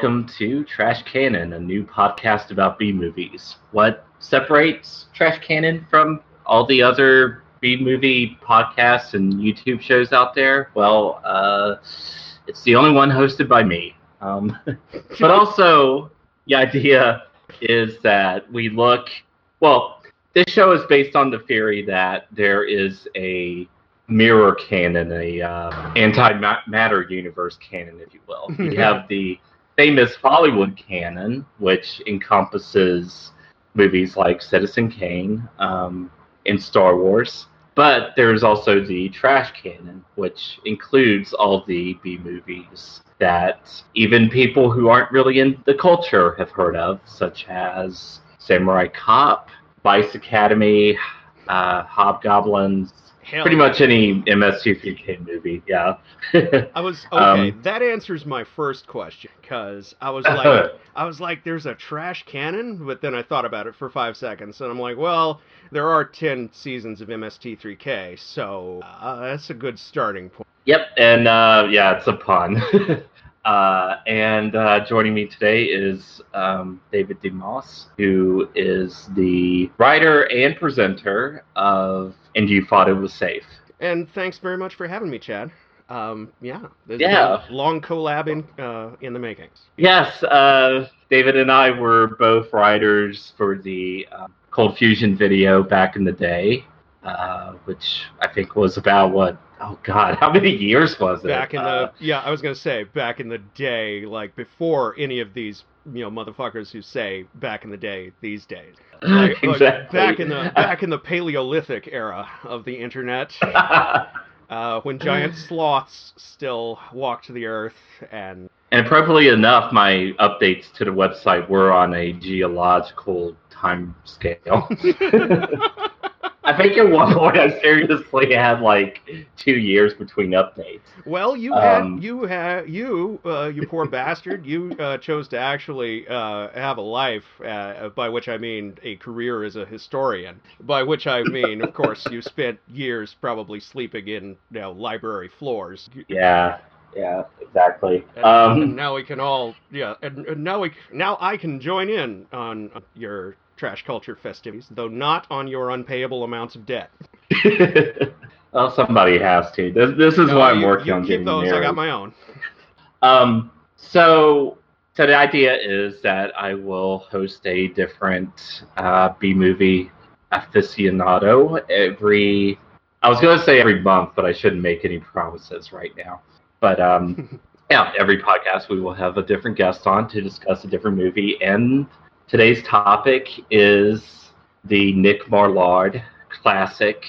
Welcome to Trash Cannon, a new podcast about B movies. What separates Trash Cannon from all the other B movie podcasts and YouTube shows out there? Well, uh, it's the only one hosted by me. Um, but also, the idea is that we look. Well, this show is based on the theory that there is a mirror canon, a uh, anti-matter universe canon, if you will. We have the famous Hollywood canon, which encompasses movies like Citizen Kane um, and Star Wars. But there's also the trash canon, which includes all the B movies that even people who aren't really in the culture have heard of, such as Samurai Cop, Vice Academy, uh, Hobgoblins, Hell pretty yeah. much any MS2 movie. Yeah. I was okay. Um, that answers my first question because I was like, I was like, "There's a trash cannon," but then I thought about it for five seconds, and I'm like, "Well, there are ten seasons of MST3K, so uh, that's a good starting point." Yep, and uh, yeah, it's a pun. uh, and uh, joining me today is um, David DeMoss, who is the writer and presenter of "And You Thought It Was Safe." And thanks very much for having me, Chad. Um, yeah, there's Yeah. a long collab in uh, in the making. Yes, uh, David and I were both writers for the uh, Cold Fusion video back in the day, uh, which I think was about what? Oh God, how many years was it? back in Uh, the yeah i was gonna say back in the day like before any of these you know motherfuckers who say back in the day these days like, like, exactly. back in the back in the paleolithic era of the internet uh, when giant sloths still walked the earth and And appropriately enough, my updates to the website were on a geological time scale. I think at one point I seriously had like two years between updates. well you Um, had you had you uh, you poor bastard you uh, chose to actually uh, have a life uh, by which i mean a career as a historian by which i mean of course you spent years probably sleeping in you know library floors Yeah, yeah, exactly. and, Um, and now we can all yeah and, and now we now i can join in on your trash culture festivities though not on your unpayable amounts of debt well, somebody has to. This, this is No, why I'm working you on keep getting those married. i got my own Um, so, so the idea is that I will host a different uh, B movie aficionado every. I was going to say every month, but I shouldn't make any promises right now. But um, yeah, every podcast we will have a different guest on to discuss a different movie, and today's topic is the Nick Millard classic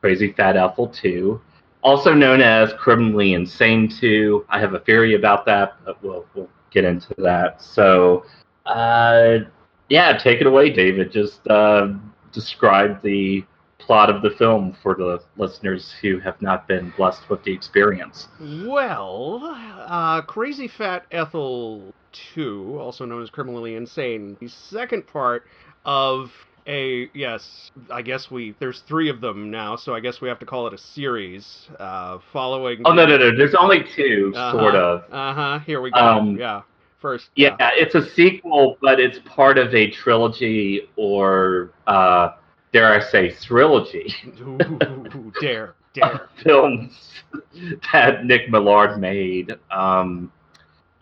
Crazy Fat Ethel 2 also known as Criminally Insane 2. I have a theory about that, but we'll, we'll get into that. So, uh, yeah, take it away, David. Just uh, describe the plot of the film for the listeners who have not been blessed with the experience. Well, uh, Crazy Fat Ethel 2, also known as Criminally Insane, the second part of a yes, I guess we there's three of them now, so I guess we have to call it a series. Uh, following. Oh, no, no, no. There's only 2 Uh-huh. sort of. Uh huh. Here we go. Um, yeah. First. Yeah, it's a sequel, but it's part of a trilogy or, uh, dare I say, trilogy. Ooh, dare, dare. films that Nick Millard made um,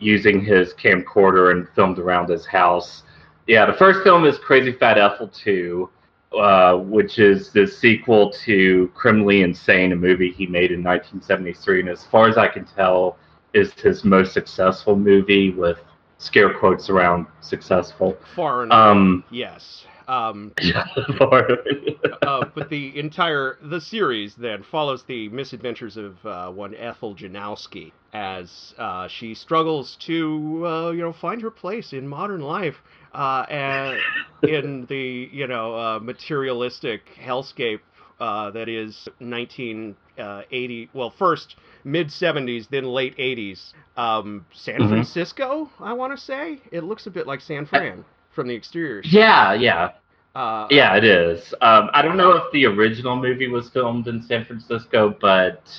using his camcorder and filmed around his house. Yeah, the first film is Crazy Fat Ethel 2, uh, which is the sequel to Criminally Insane, a movie he made in 1973. And as far as I can tell, is his most successful movie with scare quotes around successful. Far enough. Um, yes. Um, yeah, uh, but the entire the series then follows the misadventures of uh, one Ethel Janowski as uh, she struggles to uh, you know find her place in modern life uh, and in the you know uh, materialistic hellscape uh, that is 1980 well first mid 70s then late 80s um, San Mhm. Francisco I want to say? It looks a bit like San Fran from the exterior yeah, yeah. uh, Yeah, it is. Um, I don't know if the original movie was filmed in San Francisco, but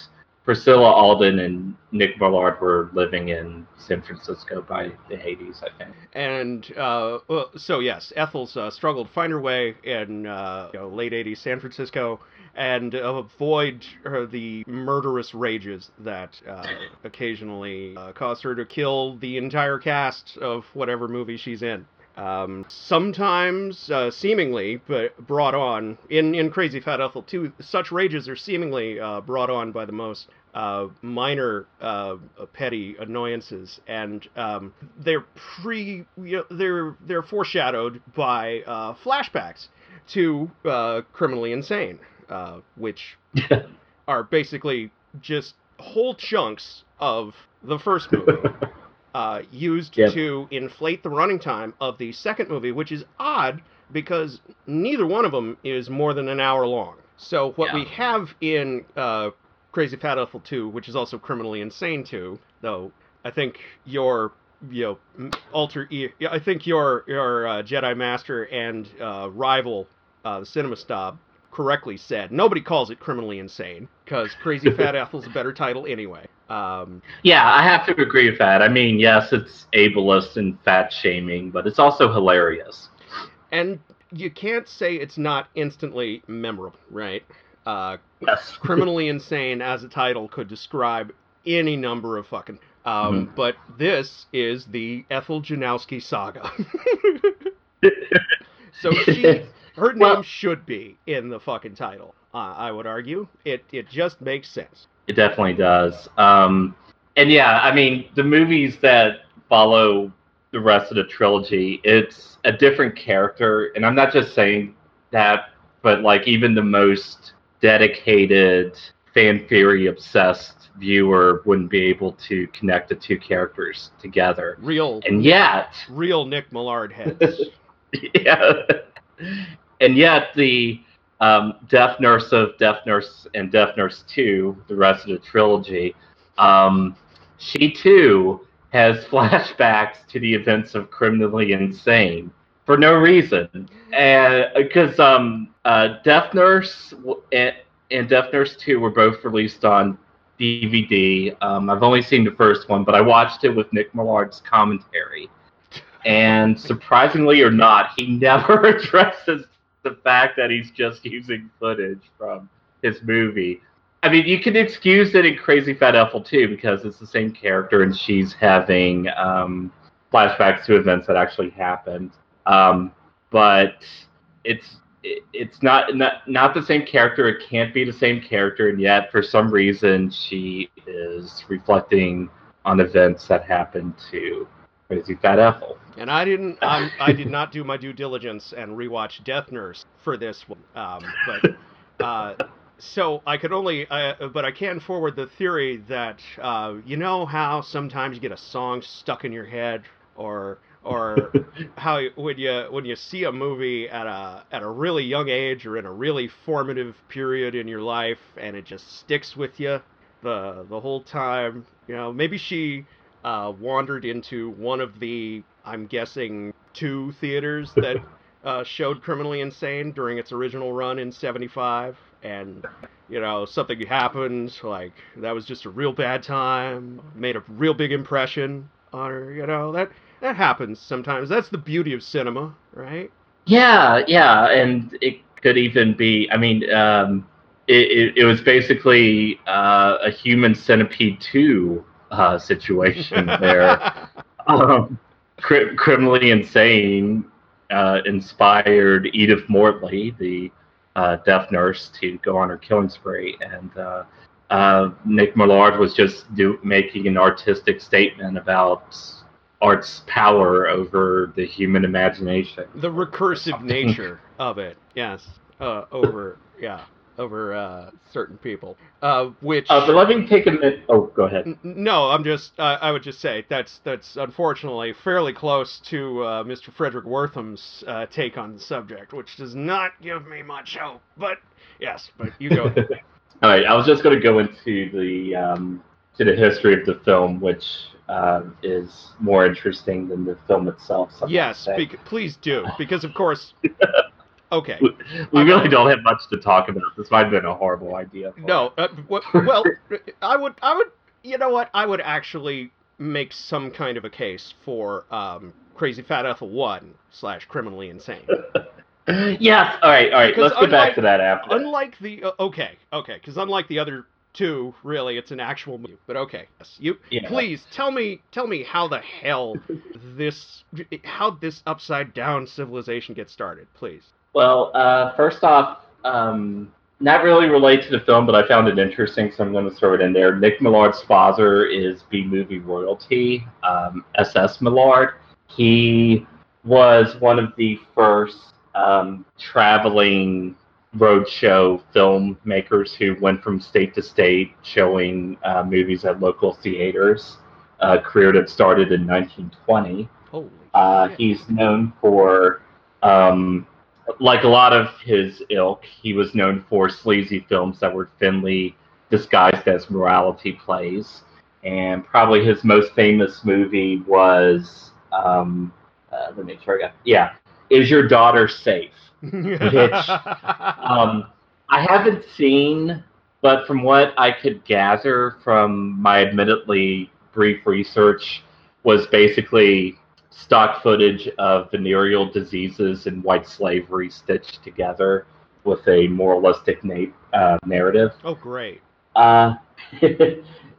Priscilla Alden and Nick Millard were living in San Francisco by the 80s, I think. And uh, so yes, Ethel's uh, struggled to find her way in uh, you know, late 80s San Francisco and avoid her, the murderous rages that uh, occasionally uh, cause her to kill the entire cast of whatever movie she's in. Um, sometimes, uh, seemingly, but brought on in in Crazy Fat Ethel 2, such rages are seemingly uh, brought on by the most uh, minor uh, petty annoyances, and um, they're pre you know, they're they're foreshadowed by uh, flashbacks to uh, Criminally Insane, which are basically just whole chunks of the first movie uh, used yep. to inflate the running time of the second movie, which is odd because neither one of them is more than an hour long. So what yeah. we have in uh, Crazy Fat Ethel 2, which is also Criminally Insane 2, though I think your you know alter I think your your uh, Jedi Master and uh, rival uh, the Cinema Snob correctly said. Nobody calls it criminally insane because Crazy Fat Ethel's a better title anyway. Um, yeah, I have to agree with that. I mean, yes, it's ableist and fat shaming, but it's also hilarious. And you can't say it's not instantly memorable, right? Uh, yes. criminally insane as a title could describe any number of fucking. Um, mm-hmm. But this is the Ethel Janowski saga. so she her name well, should be in the fucking title. Uh, I would argue it. It just makes sense. It definitely does. Um, and yeah, I mean the movies that follow the rest of the trilogy, it's a different character, and I'm not just saying that, but like even the most dedicated fan theory obsessed viewer wouldn't be able to connect the two characters together. Real and yet real Nick Millard heads. yeah and yet the um, Death Nurse of Death Nurse and Death Nurse 2, the rest of the trilogy, um, she too has flashbacks to the events of Criminally Insane for no reason. And because um, uh, Death Nurse and, and Death Nurse 2 were both released on DVD. Um, I've only seen the first one, but I watched it with Nick Millard's commentary. And surprisingly or not, he never addresses the fact that he's just using footage from his movie. I mean, you can excuse it in Crazy Fat Ethel too because it's the same character and she's having um, flashbacks to events that actually happened. Um, but it's it's not, not not the same character. It can't be the same character, and yet for some reason she is reflecting on events that happened to Crazy Fat Ethel. And I didn't. I'm, I did not do my due diligence and rewatch Death Nurse for this one. Um, but uh, so I could only. Uh, but I can forward the theory that uh, you know how sometimes you get a song stuck in your head, or or how when you when you see a movie at a at a really young age or in a really formative period in your life, and it just sticks with you the the whole time. You know, maybe she uh, wandered into one of the, I'm guessing, two theaters that uh, showed Criminally Insane during its original run in 75. And, you know, something happened, like, that was just a real bad time, made a real big impression on her, you know, that, that happens sometimes. That's the beauty of cinema, right? Yeah, yeah, and it could even be, I mean, um, it, it, it was basically uh, a human centipede 2 uh, situation there. um, cri- criminally insane uh, inspired Edith Mortley, the uh, death nurse, to go on her killing spree, and uh, uh, Nick Millard was just do- making an artistic statement about art's power over the human imagination. The recursive nature of it, yes. Uh, over, yeah over uh, certain people. Uh, which. Uh, but let me take a minute. Oh, go ahead. N- no, I'm just. Uh, I would just say that's that's unfortunately fairly close to uh, Mr. Fredric Wertham's uh, take on the subject, which does not give me much hope. But yes, but you go. All right, I was just going to go into the um, to the history of the film, which uh, is more interesting than the film itself. Yes, be- please do, because of course Okay. We, we really don't have much to talk about. This might have been a horrible idea. No. Uh, well, I would. I would. You know what? I would actually make some kind of a case for um, Crazy Fat Ethel One slash Criminally Insane. Yes. All right. All right. Because Let's get back to that after. unlike the uh, okay, okay, because unlike the other two, really, it's an actual movie. But okay, yes, you Yeah. please tell me, tell me how the hell this, how this upside down civilization gets started, please. Well, uh, first off, um, not really related to the film, but I found it interesting, so I'm going to throw it in there. Nick Millard's father is B movie royalty, um, SS Millard. He was one of the first um, traveling roadshow filmmakers who went from state to state showing uh, movies at local theaters. A career that started in 1920. Holy Uh, he's known for, um, like a lot of his ilk, he was known for sleazy films that were thinly disguised as morality plays. And probably his most famous movie was, um, uh, let me make sure I got, yeah, Is Your Daughter Safe? Um, I haven't seen, but from what I could gather from my admittedly brief research, was basically stock footage of venereal diseases and white slavery stitched together with a moralistic na- uh, narrative. oh great. Uh,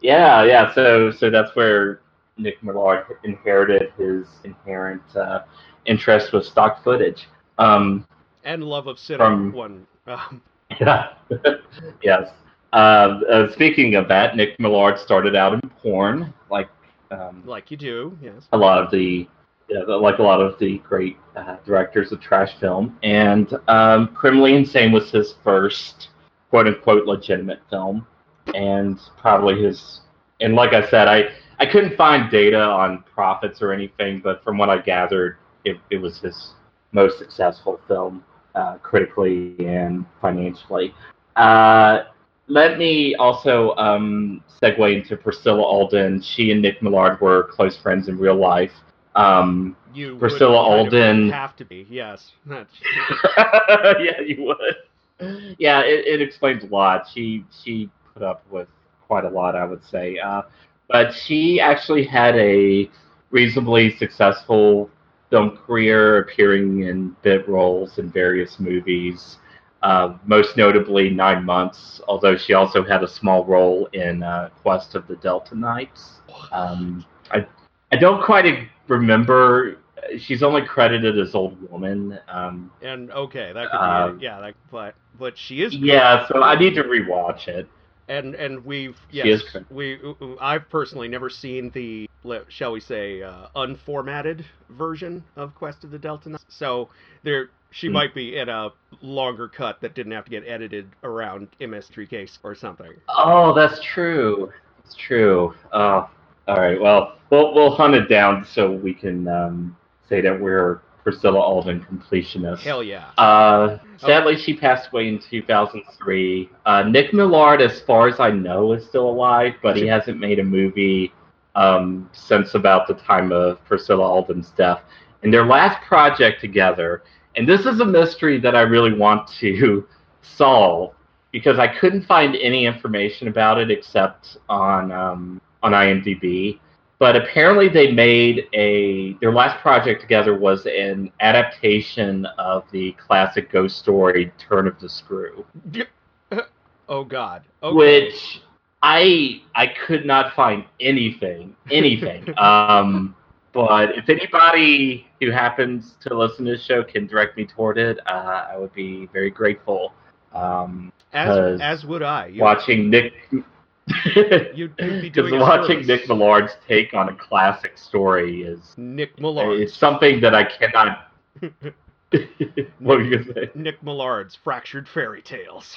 yeah, yeah. So, so that's where Nick Millard inherited his inherent uh, interest with stock footage. Um, And love of cinema. From- One. Um, yeah. yes. Um, uh, speaking of that, Nick Millard started out in porn, like um, like you do, yes. a lot of the, yeah, like a lot of the great uh, directors of trash film, and um, Criminally Insane was his first quote unquote legitimate film, and probably his. And like I said, I I couldn't find data on profits or anything, but from what I gathered, it, it was his most successful film uh, critically and financially. Uh, let me also um, segue into Priscilla Alden. She and Nick Millard were close friends in real life. Um, You Priscilla Alden. have to be, yes. Yeah, you would. Yeah, it, it explains a lot. She she put up with quite a lot, I would say. Uh, but she actually had a reasonably successful film career, appearing in bit roles in various movies. Uh, most notably, Nine Months. Although she also had a small role in uh, Quest of the Delta Knights. Um, I I don't quite remember. She's only credited as Old Woman. Um, and okay, that could Um, be it. Yeah, that, but but she is yeah, so I need to rewatch it. and and we've She yes we I've personally never seen the shall we say uh, unformatted version of Quest of the Delta. So there she Hmm. might be in a longer cut that didn't have to get edited around MST3K or something. Oh, that's true. It's true. Oh, all right. Well, we'll we'll hunt it down so we can um, say that we're Priscilla Alden completionists. Hell yeah. Uh, sadly, she passed away in 2003. Uh, Nick Millard, as far as I know, is still alive, but he hasn't made a movie um, since about the time of Priscilla Alden's death. And their last project together, and this is a mystery that I really want to solve because I couldn't find any information about it except on um, on IMDb. But apparently, they made a their last project together was an adaptation of the classic ghost story "Turn of the Screw," oh God. Okay. which I I could not find anything anything. um, but if anybody who happens to listen to this show can direct me toward it, uh, I would be very grateful. Um, as as would I. You, watching Nick. you'd, you'd be Because doing watching service. Nick Millard's take on a classic story is Nick Millard. it's something that I cannot. what were you gonna say? Nick Millard's fractured fairy tales.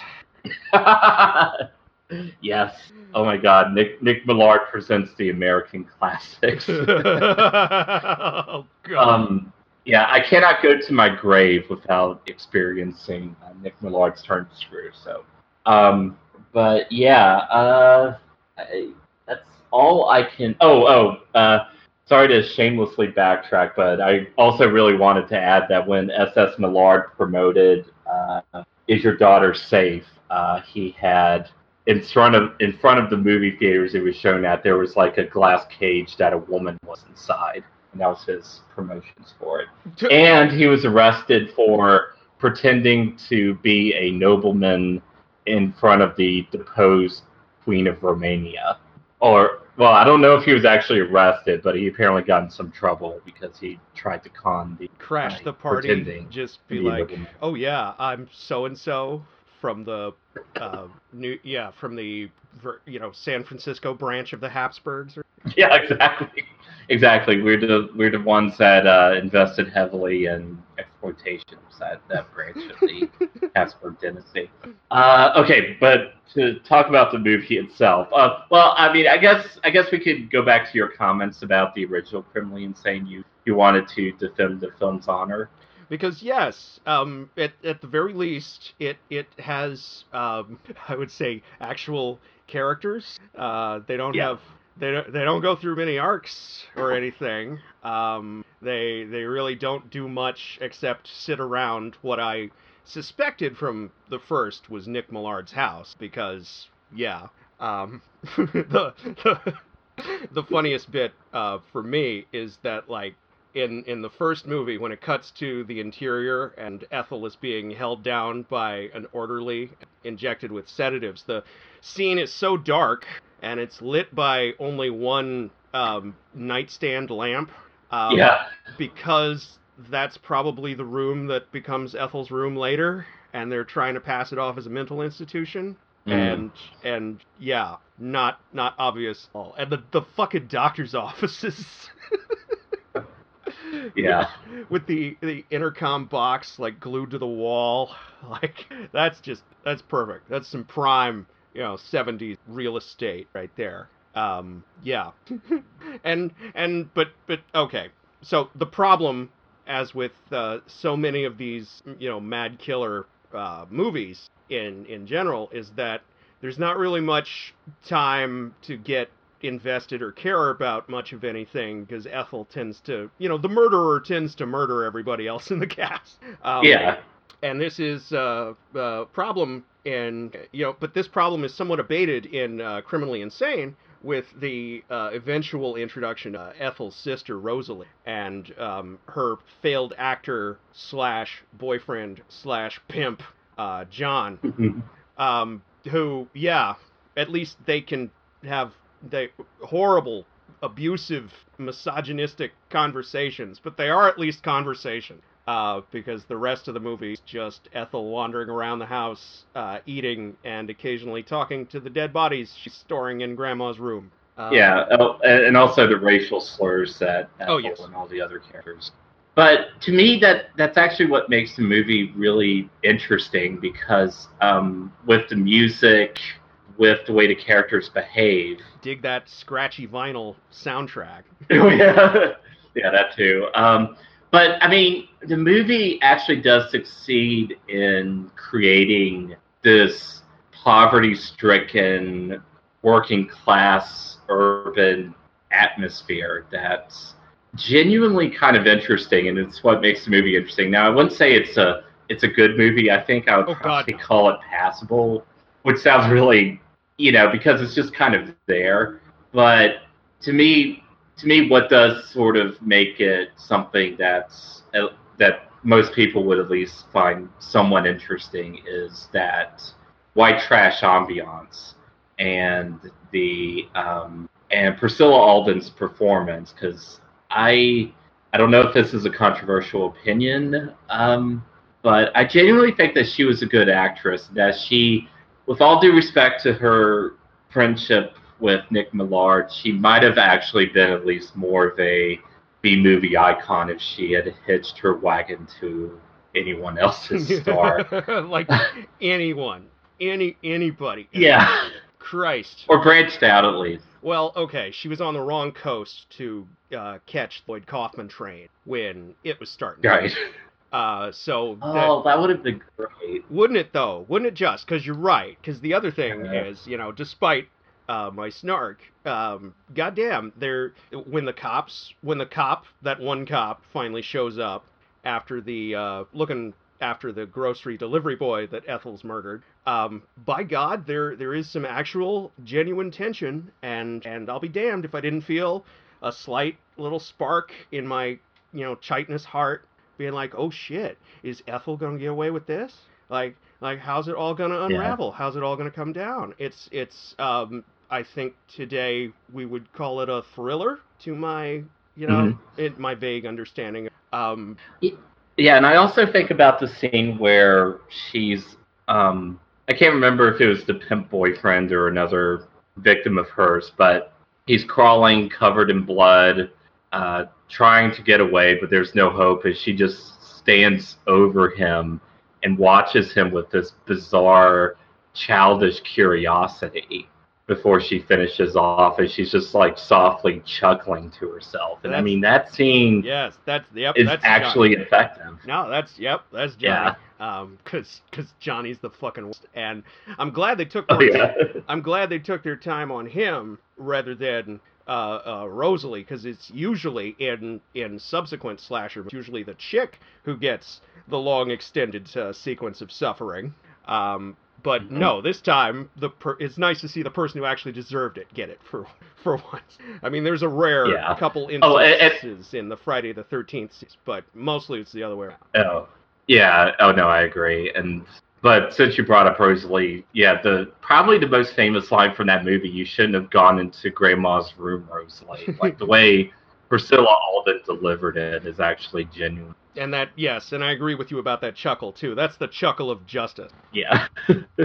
yes. Oh my God, Nick Nick Millard presents the American classics. oh God. um, yeah, I cannot go to my grave without experiencing uh, Nick Millard's turn screw. So, um, but yeah, uh, I, that's all I can. Oh, oh. Uh, sorry to shamelessly backtrack, but I also really wanted to add that when SS Millard promoted uh, "Is Your Daughter Safe," uh, he had in front of in front of the movie theaters it was shown at there was like a glass cage that a woman was inside, and that was his promotions for it. and he was arrested for pretending to be a nobleman in front of the deposed Queen of Romania. Or, well, I don't know if he was actually arrested, but he apparently got in some trouble because he tried to con the crash the party, just be like. "Oh yeah, I'm so and so from the uh, new yeah from the you know San Francisco branch of the Habsburgs." Or, Yeah, exactly. Exactly. We're the we're the ones that uh, invested heavily in exploitation. That that branch of the Habsburg dynasty. Uh, okay, but to talk about the movie itself. Uh, well, I mean, I guess I guess we could go back to your comments about the original Criminally Insane. You you wanted to defend the film's honor. because yes, um, at at the very least, it it has um, I would say actual characters. Uh, they don't Yeah. have they don't they don't go through many arcs or anything. Um, they they really don't do much except sit around what I suspected from the first was Nick Millard's house because yeah. Um, the, the the funniest bit uh, for me is that like in in the first movie when it cuts to the interior and Ethel is being held down by an orderly injected with sedatives the scene is so dark and it's lit by only one um, nightstand lamp um, yeah. because that's probably the room that becomes Ethel's room later and they're trying to pass it off as a mental institution Mm. and and yeah not not obvious at all and the the fucking doctor's offices Yeah. with the the intercom box like glued to the wall like that's just that's perfect that's some prime you know 70s real estate right there um yeah and and but but okay so the problem as with uh, so many of these you know mad killer uh, movies in in general is that there's not really much time to get invested or care about much of anything because Ethel tends to, you know, the murderer tends to murder everybody else in the cast. Um, Yeah. And this is uh, a problem in you know but this problem is somewhat abated in uh, criminally insane with the uh, eventual introduction of ethel's sister rosalie and um, her failed actor slash boyfriend slash pimp uh, john um, who yeah at least they can have they horrible abusive misogynistic conversations but they are at least conversations uh, because the rest of the movie is just Ethel wandering around the house, uh, eating and occasionally talking to the dead bodies she's storing in Grandma's room. Um, Yeah, oh, and also the racial slurs that Oh, Ethel yes. and all the other characters. But to me, that that's actually what makes the movie really interesting because um, with the music, with the way the characters behave. Dig that scratchy vinyl soundtrack. Oh yeah, yeah, that too. Um, but I mean, the movie actually does succeed in creating this poverty-stricken, working-class, urban atmosphere that's genuinely kind of interesting, and it's what makes the movie interesting. Now, I wouldn't say it's a it's a good movie. I think I would Oh, probably no. call it passable, which sounds really, you know, because it's just kind of there. But to me, to me, what does sort of make it something that's that most people would at least find somewhat interesting is that white trash ambiance and the um, and Priscilla Alden's performance because I I don't know if this is a controversial opinion, um, but I genuinely think that she was a good actress. That she, with all due respect to her friendship with Nick Millard, she might have actually been at least more of a B movie icon if she had hitched her wagon to anyone else's star. like anyone, any anybody. yeah, Christ. or branched out at least. Well, okay, she was on the wrong coast to uh, catch the Lloyd Kaufman train when it was starting. Right. Uh, so that, Oh, that would have been great. Wouldn't it though? Wouldn't it just? Because you're right. Because the other thing Yeah. is, you know, despite uh, my snark. Um, goddamn, they're when the cops, when the cop, that one cop, finally shows up after the uh, looking after the grocery delivery boy that Ethel's murdered. Um, by God, there there is some actual genuine tension, and and I'll be damned if I didn't feel a slight little spark in my you know chitinous heart, being like, oh shit, is Ethel gonna get away with this? Like like how's it all gonna unravel? Yeah. How's it all gonna come down? It's it's um I think today we would call it a thriller to my you know mm-hmm. it, my vague understanding. Um, yeah, and I also think about the scene where she's um I can't remember if it was the pimp boyfriend or another victim of hers, but he's crawling covered in blood, uh, trying to get away, but there's no hope as she just stands over him and watches him with this bizarre, childish curiosity before she finishes off and she's just like softly chuckling to herself. And that's, I mean that scene Yes, that's yep, is that's actually Johnny. effective. No, that's yep, that's Johnny. Yeah. Um cuz cuz Johnny's the fucking worst. and I'm glad they took oh, yeah. I'm glad they took their time on him rather than uh, uh, Rosalie because it's usually in in subsequent slasher it's usually the chick who gets the long extended uh, sequence of suffering. Um, but mm-hmm. no, this time the per- it's nice to see the person who actually deserved it get it for for once. I mean, there's a rare yeah. couple instances oh, it, in the Friday the Thirteenth, but mostly it's the other way around. Oh, yeah. Oh no, I agree. And but since you brought up Rosalie, yeah, the probably the most famous line from that movie, "You shouldn't have gone into Grandma's room, Rosalie." like the way Priscilla Alden delivered it is actually genuine. And that, yes, and I agree with you about that chuckle too. That's the chuckle of justice. Yeah. uh,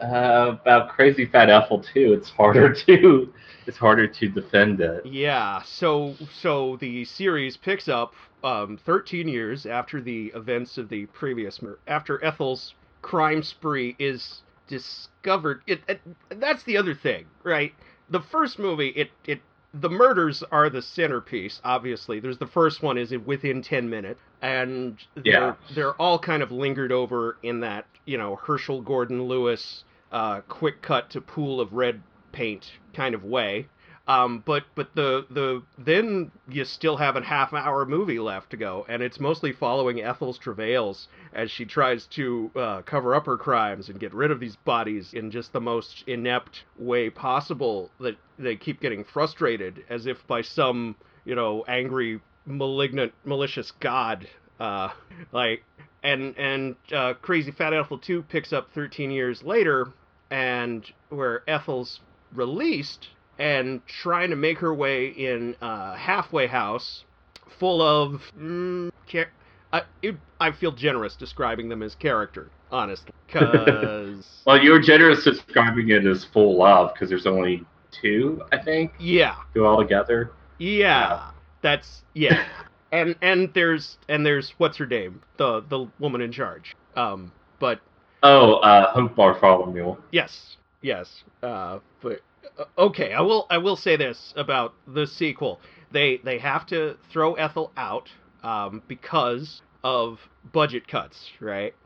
about Crazy Fat Ethel too. It's harder to it's harder to defend it. Yeah. So so the series picks up um, 13 years after the events of the previous after Ethel's crime spree is discovered. It, it that's the other thing, right? The first movie, it it the murders are the centerpiece. Obviously, there's the first one is within ten minutes, and they're they're all kind of lingered over in that you know Herschell Gordon Lewis uh, quick cut to pool of red paint kind of way. Um, but but the the then you still have a half hour movie left to go, and it's mostly following Ethel's travails as she tries to uh, cover up her crimes and get rid of these bodies in just the most inept way possible. That they keep getting frustrated, as if by some you know angry, malignant, malicious god. Uh, like and and uh, Crazy Fat Ethel 2 picks up 13 years later, and where Ethel's released and trying to make her way in a halfway house full of. Mm, char- I, it, I feel generous describing them as character, honestly. Because. well, you're generous describing it as full love because there's only two, I think. Yeah. Two altogether. Yeah. yeah. That's. Yeah. and and there's and there's what's her name the the woman in charge um but oh uh hope bartholomew yes yes uh but okay, I will I will say this about the sequel. They they have to throw Ethel out um, because of budget cuts, right?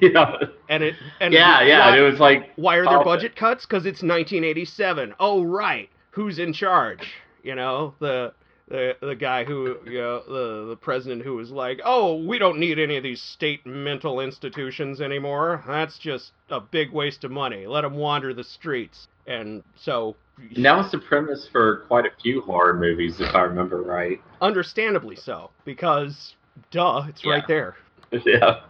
Yeah. And it and yeah yeah why, it was like why are there budget cuts? Because it's 1987. Oh right, who's in charge? You know the the the guy who you know the the president who was like, "Oh, we don't need any of these state mental institutions anymore. That's just a big waste of money. Let them wander the streets." And so that was the premise for quite a few horror movies, if I remember right. Understandably so, because duh, it's yeah. right there. Yeah,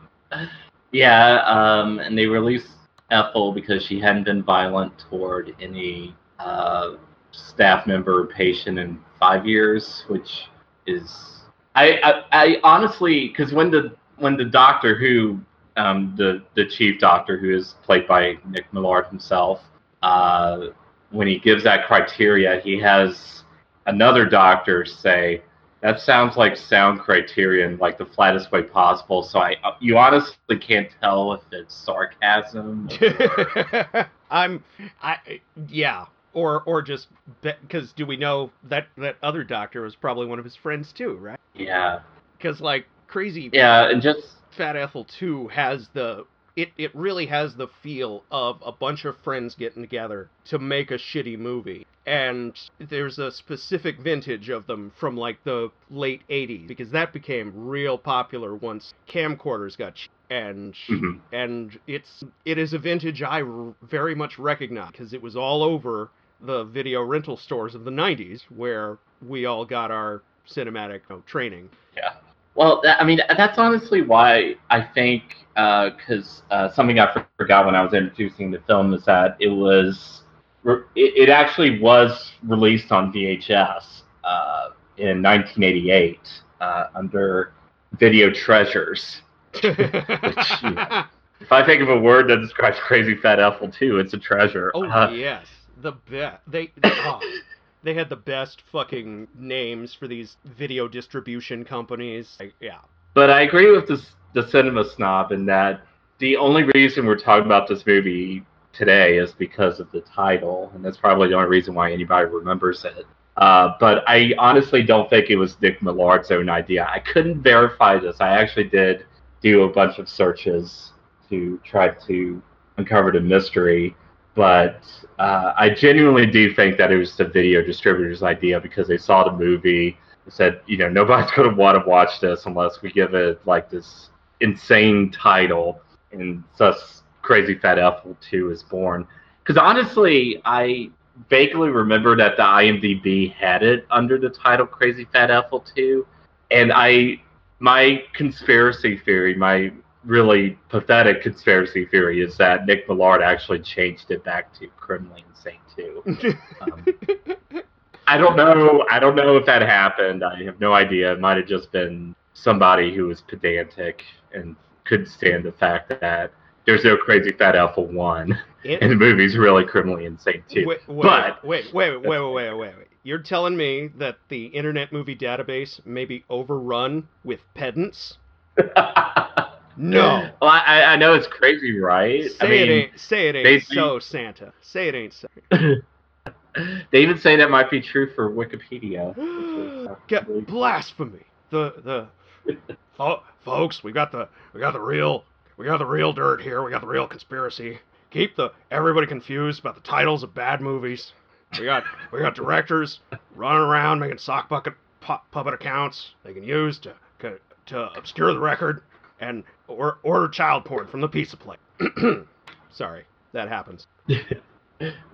yeah, um, and they released Ethel because she hadn't been violent toward any uh, staff member or patient in five years, which is I I, I honestly because when the when the doctor who um, the the chief doctor who is played by Nick Millard himself uh, when he gives that criteria, he has another doctor say, "That sounds like sound criterion, like the flattest way possible." So I, you honestly can't tell if it's sarcasm. Or... I'm, I, yeah, or or just because do we know that that other doctor was probably one of his friends too, right? Yeah. Because like crazy. Yeah, and just Fat Ethel too has the it it really has the feel of a bunch of friends getting together to make a shitty movie. And there's a specific vintage of them from like the late 80s because that became real popular once camcorders got cheap. and Mhm. and it's it is a vintage I r- very much recognize because it was all over the video rental stores of the 90s where we all got our cinematic you know, training. Yeah. Well, that, I mean, that's honestly why I think, because uh, something I forgot when I was introducing the film is that it was, it, it actually was released on VHS uh, in 1988 uh, under Video Treasures. If I think of a word that describes Crazy Fat Ethel too, it's a treasure. Oh Uh, yes, the best. They they, oh, they had the best fucking names for these video distribution companies. Like, yeah. But I agree with this, the cinema snob in that the only reason we're talking about this movie today is because of the title, and that's probably the only reason why anybody remembers it. Uh, but I honestly don't think it was Nick Millard's own idea. I couldn't verify this. I actually did do a bunch of searches to try to uncover the mystery, but uh, I genuinely do think that it was the video distributor's idea because they saw the movie said, you know, nobody's going to want to watch this unless we give it like this insane title, and thus Crazy Fat Ethel 2 is born. Because honestly, I vaguely remember that the IMDb had it under the title Crazy Fat Ethel 2, and I, my conspiracy theory, my really pathetic conspiracy theory is that Nick Millard actually changed it back to Criminally Insane 2. Um, I don't know. I don't know if that happened. I have no idea. It might have just been somebody who was pedantic and couldn't stand the fact that there's no crazy fat Ethel one, and the movie's really criminally insane too. Wait, wait, but wait, wait, wait, wait, wait, wait, wait, wait. You're telling me that the Internet Movie Database may be overrun with pedants? No. Well, I, I know it's crazy, right? Say I mean, it ain't. Say it ain't they- so, Santa. Say it ain't so. they even say that might be true for Wikipedia. Get blasphemy. The the Fo- folks, we got the we got the real we got the real dirt here. We got the real conspiracy. Keep the everybody confused about the titles of bad movies. We got we got directors running around making sock bucket pu- puppet accounts they can use to, to obscure the record and or order child porn from the pizza place. Sorry, that happens.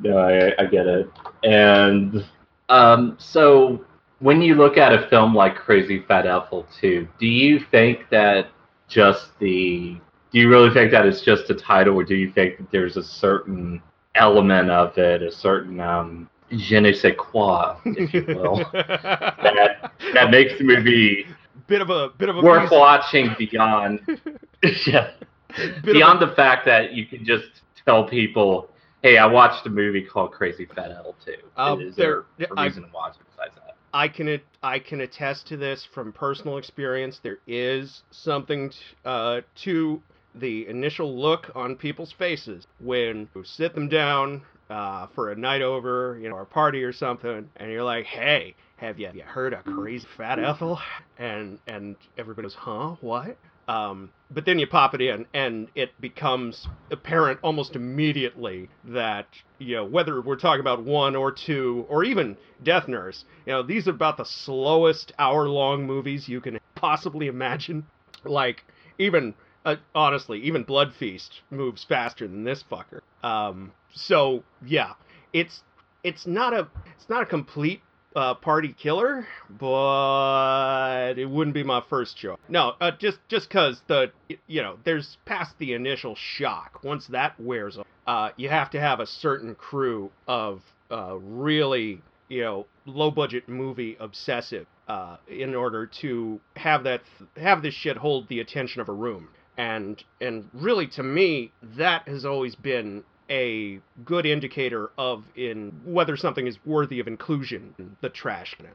No, I, I get it. And um, so when you look at a film like Crazy Fat Ethel 2, do you think that just the do you really think that it's just a title or do you think that there's a certain element of it, a certain um je ne sais quoi, if you will, that that makes the movie bit of a bit of a worth watching beyond yeah, bit of a- beyond the fact that you can just tell people, "Hey, I watched a movie called Crazy Fat 2." Um, Is there- a I- reason to watch it besides that? I can I can attest to this from personal experience. There is something t- uh, to the initial look on people's faces when you sit them down uh, for a night over, you know, or a party or something, and you're like, "Hey, have you, you heard of Crazy Fat Ethel?" And and everybody goes, "Huh? What?" Um, but then you pop it in, and it becomes apparent almost immediately that you know whether we're talking about one or two or even Death Nurse, you know these are about the slowest hour-long movies you can possibly imagine. Like even uh, honestly, even Blood Feast moves faster than this fucker. Um, so yeah, it's it's not a it's not a complete uh, party killer, but it wouldn't be my first choice. No, uh, just just because the you know there's past the initial shock. Once that wears off, uh, you have to have a certain crew of uh, really you know low budget movie obsessive uh, in order to have that have this shit hold the attention of a room. And and really to me that has always been a good indicator of in whether something is worthy of inclusion in the trash can.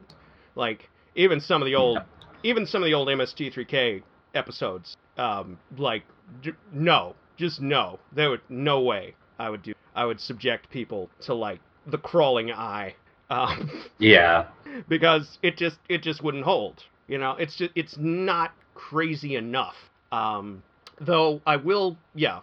Like even some of the old even some of the old MST3K episodes um like d- no, just no. There would no way I would do I would subject people to like the crawling eye um Yeah, because it just it just wouldn't hold. You know, it's just it's not crazy enough. Um, Though I will, yeah,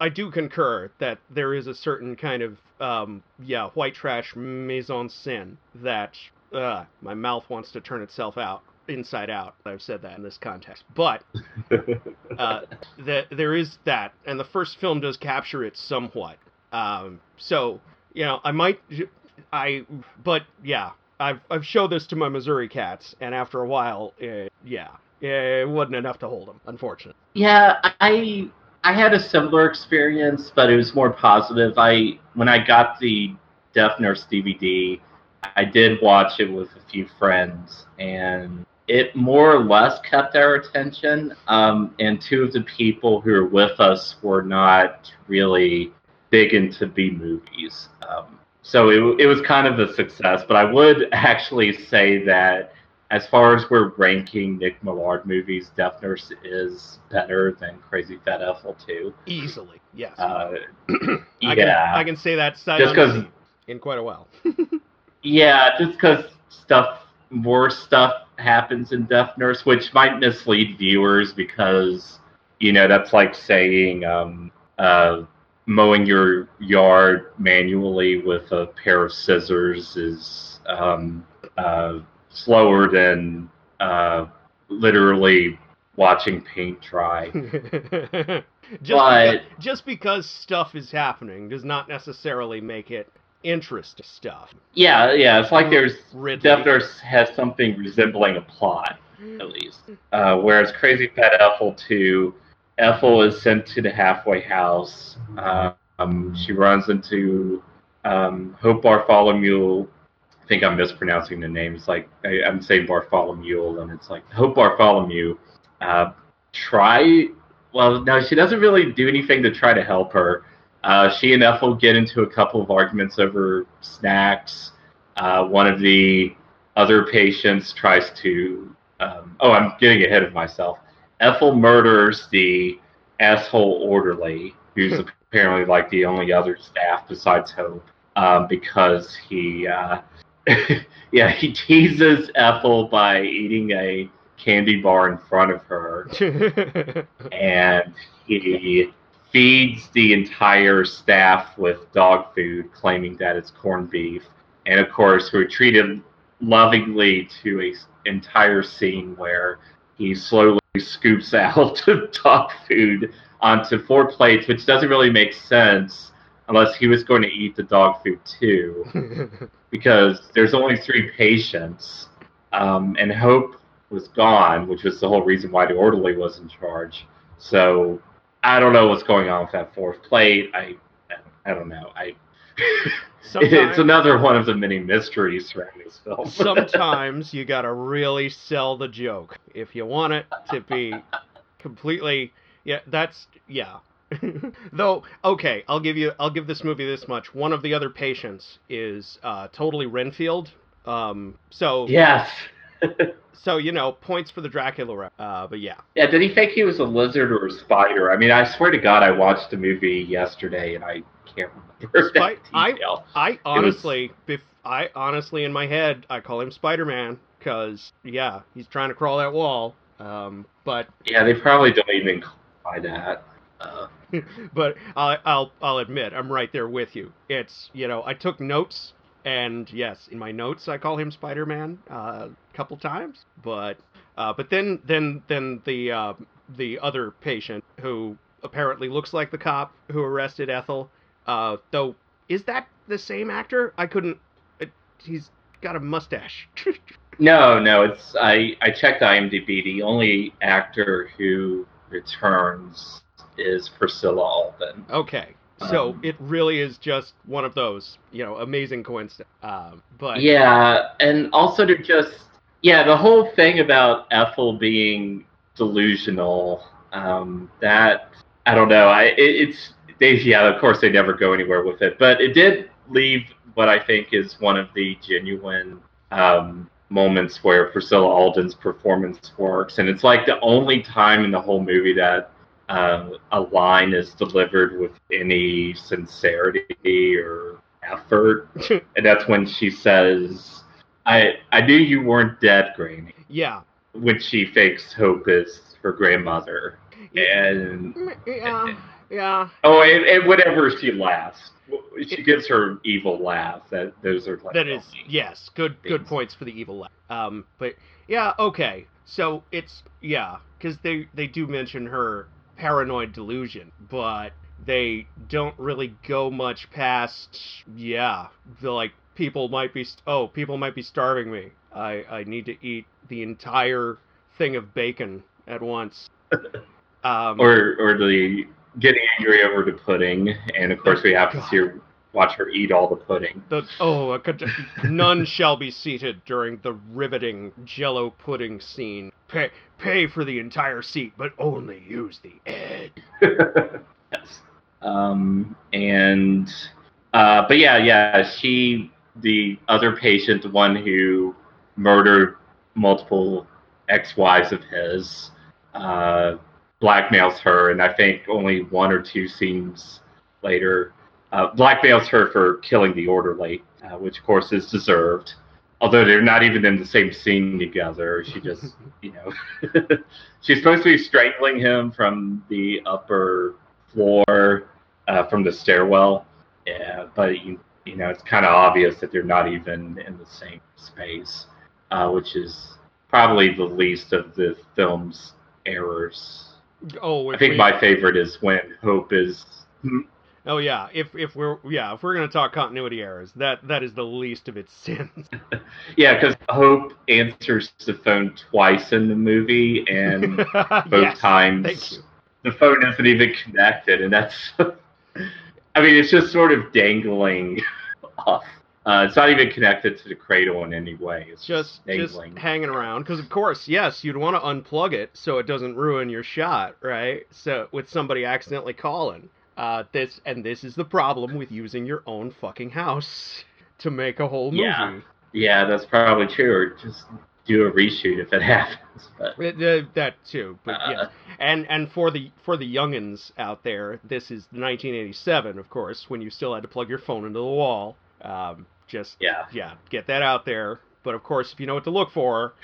I do concur that there is a certain kind of, um, yeah, white trash mise-en-scène that uh, my mouth wants to turn itself out inside out. I've said that in this context, but uh, that there is that, and the first film does capture it somewhat. Um, so you know, I might, I, but yeah, I've I've showed this to my Missouri cats, and after a while, uh, yeah, it wasn't enough to hold them, unfortunately. Yeah, I I had a similar experience, but it was more positive. I when I got the Death Nurse DVD, I did watch it with a few friends, and it more or less kept our attention. Um, and two of the people who were with us were not really big into B movies. Um, so it, it was kind of a success, but I would actually say that as far as we're ranking Nick Millard movies, Death Nurse is better than Crazy Fat Ethel 2. Easily, yes. Uh, I yeah. can, I can say that sight Just 'cause- in quite a while. Yeah, just because stuff, more stuff happens in Death Nurse, which might mislead viewers because, you know, that's like saying um, uh, mowing your yard manually with a pair of scissors is um, uh, slower than uh, literally watching paint dry. just, But- because, just because stuff is happening does not necessarily make it interesting stuff. Yeah, yeah, it's like there's Ridley. Death Nurse has something resembling a plot, at least. Uh, whereas Crazy Fat Ethel 2, Ethel is sent to the halfway house. Um, she runs into um, Hope Bartholomew. I think I'm mispronouncing the names. Like I, I'm saying Bartholomew, and it's like Hope Bartholomew. Uh, try. Well, no, she doesn't really do anything to try to help her. Uh, she and Ethel get into a couple of arguments over snacks. Uh, one of the other patients tries to. Um, oh, I'm getting ahead of myself. Ethel murders the asshole orderly, who's apparently like the only other staff besides Hope, um, because he, uh, yeah, he teases Ethel by eating a candy bar in front of her, and he feeds the entire staff with dog food, claiming that it's corned beef. And of course, we're treated lovingly to a entire scene where he slowly scoops out dog food onto four plates, which doesn't really make sense unless he was going to eat the dog food too, because there's only three patients, um, and Hope was gone, which was the whole reason why the orderly was in charge. So I don't know what's going on with that fourth plate. I I don't know. I it's another one of the many mysteries surrounding this film. sometimes you gotta really sell the joke if you want it to be completely. Yeah, that's yeah. Though, okay, I'll give you, I'll give this movie this much. One of the other patients is uh, totally Renfield. Um, so, yes. so you know, points for the Dracula. rep. Uh, but yeah, Yeah, did he think he was a lizard or a spider? I mean, I swear to God, I watched the movie yesterday and I can't remember Spi- that detail. I honestly, bef- I honestly in my head, I call him Spider Man because yeah, he's trying to crawl that wall. Um, but Yeah, they probably don't even clarify that. Uh, but I'll, I'll I'll admit I'm right there with you. It's you know I took notes and yes, in my notes I call him Spider Man uh, a couple times, but uh, but then then then the uh, the other patient who apparently looks like the cop who arrested Ethel, uh, though is that the same actor? I couldn't. It, he's got a mustache. no, no, it's I. I checked IMDb. The only actor who returns is Priscilla Alden. okay. So Um, it really is just one of those, you know, amazing coincidence. Um, but Yeah, and also to just yeah, the whole thing about Ethel being delusional. Um, that I don't know. I it, it's they yeah. Of course, they never go anywhere with it, but it did leave what I think is one of the genuine um, moments where Priscilla Alden's performance works, and it's like the only time in the whole movie that uh, a line is delivered with any sincerity or effort, and that's when she says, "I I knew you weren't dead, Granny." yeah, When she fakes Hope is her grandmother, and yeah, yeah. oh, and, and whenever she laughs, she gives her evil laugh. That those are like That is yes, good good points for the evil laugh. Um, but yeah, okay. So it's yeah, because they they do mention her paranoid delusion, but they don't really go much past yeah, the like people might be oh people might be starving me. I I need to eat the entire thing of bacon at once. Um, or or the getting angry over the pudding, and of course we have to see her watch her eat all the pudding. The oh, a none shall be seated during the riveting Jello pudding scene. Pay pay for the entire seat, but only use the edge. yes. Um, and uh, but yeah, yeah, she the other patient, the one who murdered multiple ex-wives of his, uh, blackmails her, and I think only one or two scenes later, uh, blackmails her for killing the orderly, uh, which of course is deserved. Although they're not even in the same scene together, she just you know, she's supposed to be strangling him from the upper floor, uh, from the stairwell. Yeah, but you, you know, it's kind of obvious that they're not even in the same space, uh, which is probably the least of the film's errors. Oh, I think we- my favorite is when Hope is. Oh yeah. If if we're yeah if we're gonna talk continuity errors, that that is the least of its sins. Yeah, because Hope answers the phone twice in the movie, and both yes, times the phone isn't even connected, and that's. I mean, it's just sort of dangling off. Uh, it's not even connected to the cradle in any way. It's just, Just just hanging around because of course yes you'd want to unplug it so it doesn't ruin your shot right so with somebody accidentally calling uh this and this is the problem with using your own fucking house to make a whole movie Yeah. yeah, that's probably true. Or just do a reshoot if it happens. But Uh, uh, that too but Uh, yes and and for the for the youngins out there this is 1987 of course when you still had to plug your phone into the wall um just yeah, yeah, get that out there. But of course, if you know what to look for,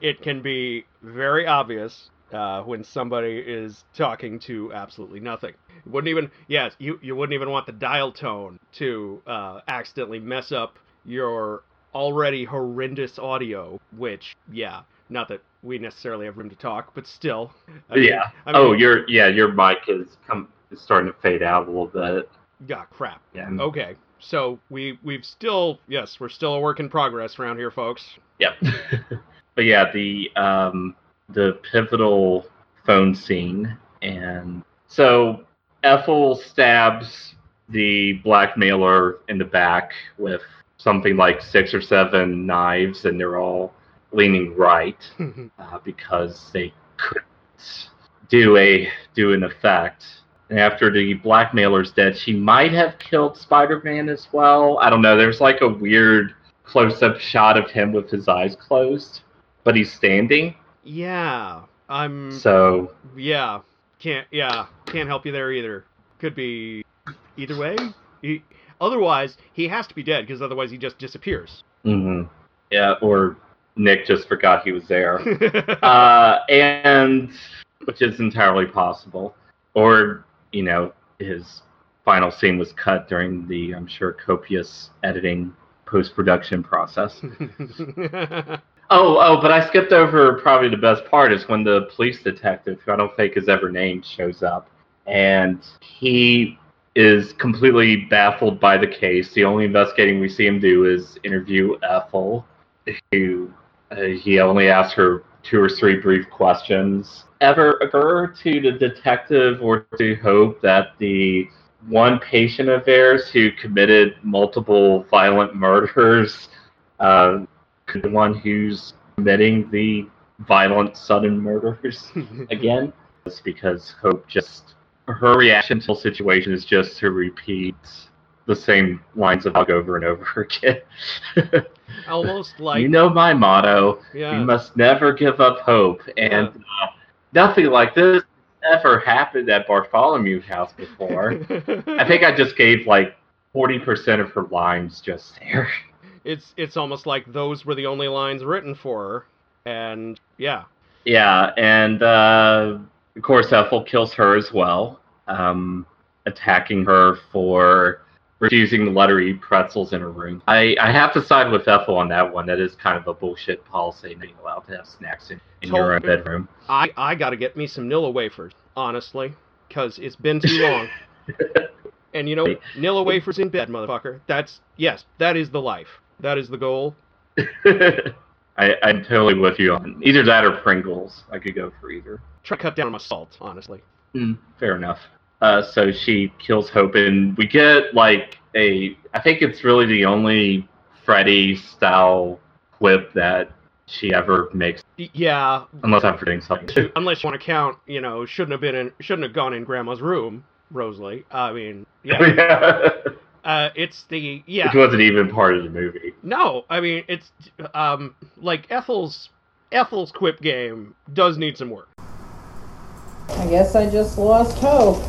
it can be very obvious uh, when somebody is talking to absolutely nothing. You wouldn't even, yes, you, you wouldn't even want the dial tone to uh, accidentally mess up your already horrendous audio, which, yeah, not that we necessarily have room to talk, but still. I mean- yeah. I oh, your yeah, your mic is come is starting to fade out a little bit. Yeah, crap. Yeah. Okay, so we we've still yes, we're still a work in progress around here, folks. Yep. but yeah, the um the pivotal phone scene and so Ethel stabs the blackmailer in the back with something like six or seven knives and they're all leaning right uh, because they couldn't do a do an effect. And after the blackmailer's dead, she might have killed Spider-Man as well. I don't know. There's like a weird close-up shot of him with his eyes closed, but he's standing. Yeah, I'm. So Yeah, can't. Yeah, can't help you there either. Could be either way. He, otherwise, he has to be dead because otherwise he just disappears. mhm. yeah, or Nick just forgot he was there. uh, and which is entirely possible. Or you know, his final scene was cut during the, I'm sure, copious editing post-production process. Oh, oh, but I skipped over probably the best part is when the police detective, who I don't think is ever named, shows up, and he is completely baffled by the case. The only investigating we see him do is interview Ethel, who uh, he only asks her two or three brief questions. Ever occur to the detective or to Hope that the one patient of theirs who committed multiple violent murders uh, could be the one who's committing the violent sudden murders again? It's because Hope just her reaction to the situation is just to repeat the same lines of dialogue over and over again. Almost like you know my motto: yeah. you must never give up hope. And uh, nothing like this ever happened at Bartholomew House before. I think I just gave like forty percent of her lines just there. It's it's almost like those were the only lines written for her, and yeah, Yeah, and uh, of course, Ethel kills her as well, um, attacking her for refusing to let her eat pretzels in her room. I, I have to side with Ethel on that one. That is kind of a bullshit policy, being allowed to have snacks in, in your own bedroom. I I got to get me some Nilla wafers, honestly, because it's been too long. and you know, Nilla wafers in bed, motherfucker. That's yes, that is the life. That is the goal. I, I'm totally with you on either that or Pringles. I could go for either. Try to cut down on my salt, honestly. Mm, fair enough. Uh, so she kills Hope, and we get like a. I think it's really the only Freddy style quip that she ever makes, Yeah, unless I'm forgetting something. Too. Unless you want to count, you know, shouldn't have been in, shouldn't have gone in Grandma's room, Rosalie. I mean, yeah, yeah. uh, it's the yeah. Which wasn't even part of the movie. No, I mean it's um like Ethel's Ethel's quip game does need some work. I guess I just lost hope.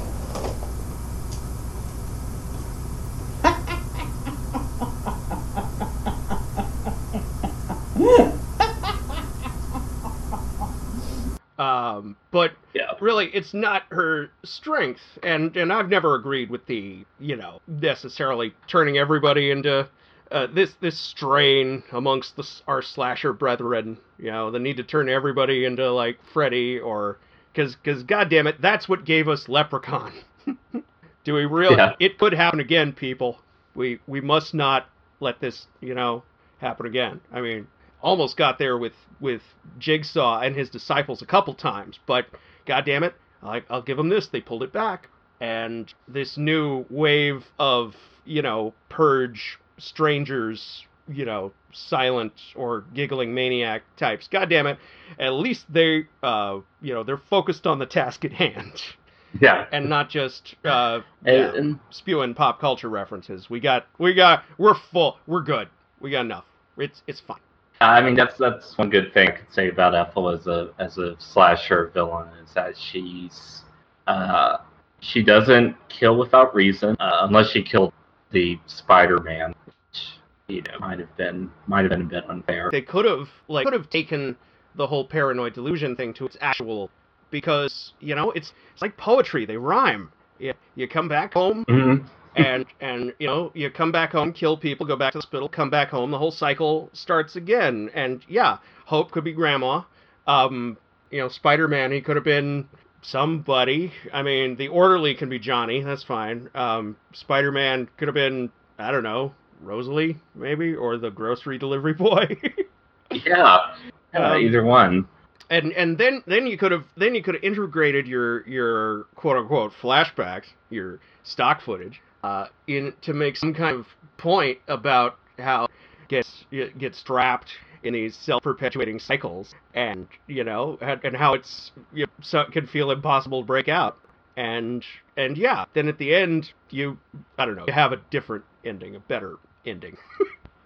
Um, but Yeah. really, it's not her strength, and and I've never agreed with the you know necessarily turning everybody into uh, this this strain amongst the, our slasher brethren. You know, the need to turn everybody into like Freddy or because because goddamn it, that's what gave us Leprechaun. Do we really? Yeah. It could happen again, people. We we must not let this you know happen again. I mean, almost got there with with Jigsaw and his disciples a couple times, but god damn it, I, I'll give them this. They pulled it back, and this new wave of you know purge strangers, you know silent or giggling maniac types. God damn it, at least they uh you know they're focused on the task at hand Yeah. and not just uh And, yeah, and spewing pop culture references. We got we got we're full. We're good. We got enough. It's it's fine. I mean, that's that's one good thing I could say about Ethel as a as a slasher villain is that she's uh, she doesn't kill without reason, uh, unless she killed the Spider-Man, which you know might have been might have been a bit unfair. They could have like could have taken the whole paranoid delusion thing to its actual because you know it's it's like poetry. They rhyme. You, you come back home Mhm. and and you know you come back home, kill people, go back to the hospital, come back home. The whole cycle starts again. And yeah, Hope could be Grandma. Um, you know, Spider Man. He could have been somebody. I mean, the orderly can be Johnny. That's fine. Um, Spider Man could have been I don't know Rosalie maybe or the grocery delivery boy. Yeah, yeah Um, either one. and and then then you could have then you could have integrated your your quote unquote flashbacks, your stock footage, uh, in to make some kind of point about how gets gets trapped in these self-perpetuating cycles, and you know, and, and how it's you know, so it can feel impossible to break out. And and yeah, then at the end you I don't know you have a different ending, a better ending.